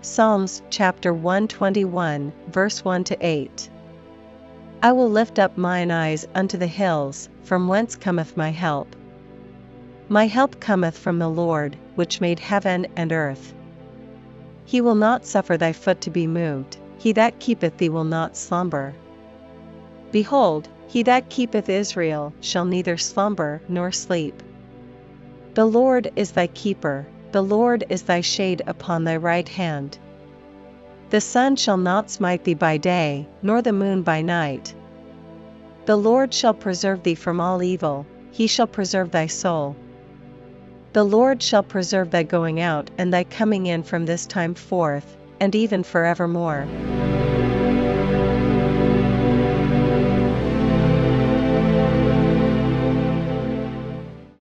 Psalms chapter 121, verse 1 to 8. I will lift up mine eyes unto the hills, from whence cometh my help. My help cometh from the Lord, which made heaven and earth. He will not suffer thy foot to be moved, he that keepeth thee will not slumber. Behold, he that keepeth Israel shall neither slumber nor sleep. The Lord is thy keeper, the Lord is thy shade upon thy right hand. The sun shall not smite thee by day, nor the moon by night. The Lord shall preserve thee from all evil, he shall preserve thy soul. The Lord shall preserve thy going out and thy coming in from this time forth, and even for evermore.